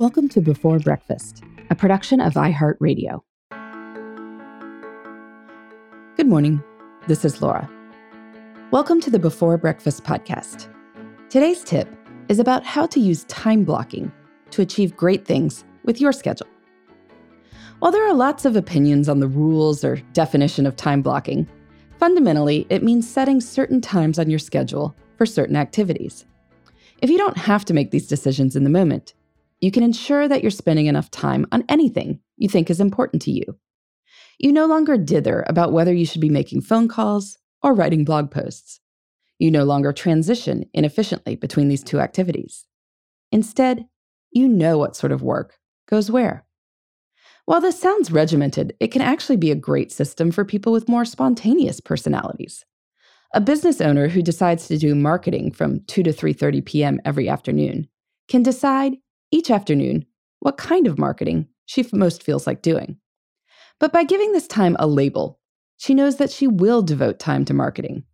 Welcome to Before Breakfast, a production of iHeartRadio. Good morning. This is Laura. Welcome to the Before Breakfast podcast. Today's tip is about how to use time blocking to achieve great things with your schedule. While there are lots of opinions on the rules or definition of time blocking, fundamentally it means setting certain times on your schedule for certain activities. If you don't have to make these decisions in the moment, you can ensure that you're spending enough time on anything you think is important to you. You no longer dither about whether you should be making phone calls or writing blog posts. You no longer transition inefficiently between these two activities. Instead, you know what sort of work goes where. While this sounds regimented, it can actually be a great system for people with more spontaneous personalities. A business owner who decides to do marketing from 2 to 3:30 p.m. every afternoon can decide each afternoon what kind of marketing she most feels like doing. But by giving this time a label, she knows that she will devote time to marketing,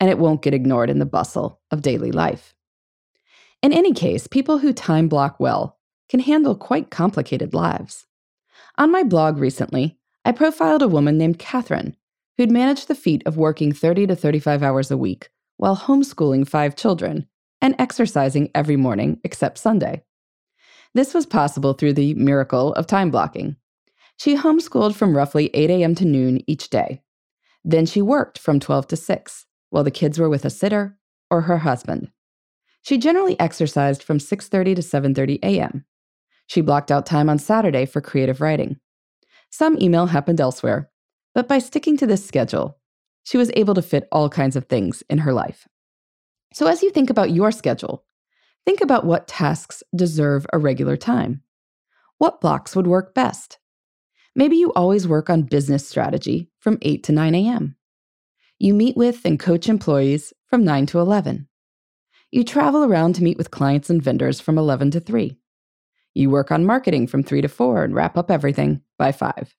and it won't get ignored in the bustle of daily life. In any case, people who time block well can handle quite complicated lives. On my blog recently, I profiled a woman named Catherine who'd managed the feat of working 30 to 35 hours a week while homeschooling five children and exercising every morning except Sunday. This was possible through the miracle of time blocking. She homeschooled from roughly 8 a.m. to noon each day. Then she worked from 12 to 6 while the kids were with a sitter or her husband. She generally exercised from 6:30 to 7:30 a.m. She blocked out time on Saturday for creative writing. Some email happened elsewhere, but by sticking to this schedule, she was able to fit all kinds of things in her life. So as you think about your schedule, think about what tasks deserve a regular time. What blocks would work best? Maybe you always work on business strategy from 8 to 9 a.m. You meet with and coach employees from 9 to 11. You travel around to meet with clients and vendors from 11 to 3. You work on marketing from 3 to 4 and wrap up everything by 5.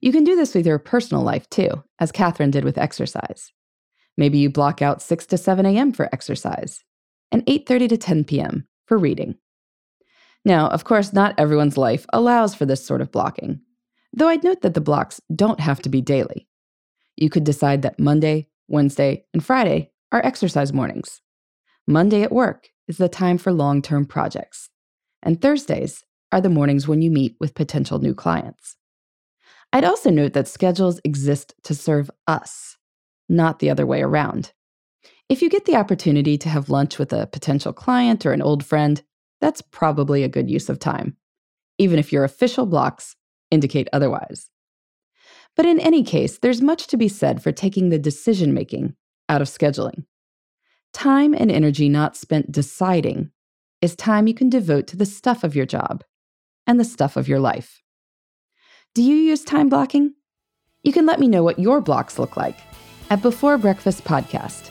You can do this with your personal life too, as Catherine did with exercise. Maybe you block out 6 to 7 a.m. for exercise and 8:30 to 10 p.m. for reading. Now, of course, not everyone's life allows for this sort of blocking. Though I'd note that the blocks don't have to be daily. You could decide that Monday, Wednesday, and Friday are exercise mornings. Monday at work is the time for long term projects. And Thursdays are the mornings when you meet with potential new clients. I'd also note that schedules exist to serve us, not the other way around. If you get the opportunity to have lunch with a potential client or an old friend, that's probably a good use of time, even if your official blocks indicate otherwise. But in any case, there's much to be said for taking the decision making out of scheduling. Time and energy not spent deciding is time you can devote to the stuff of your job and the stuff of your life. Do you use time blocking? You can let me know what your blocks look like at Before Breakfast Podcast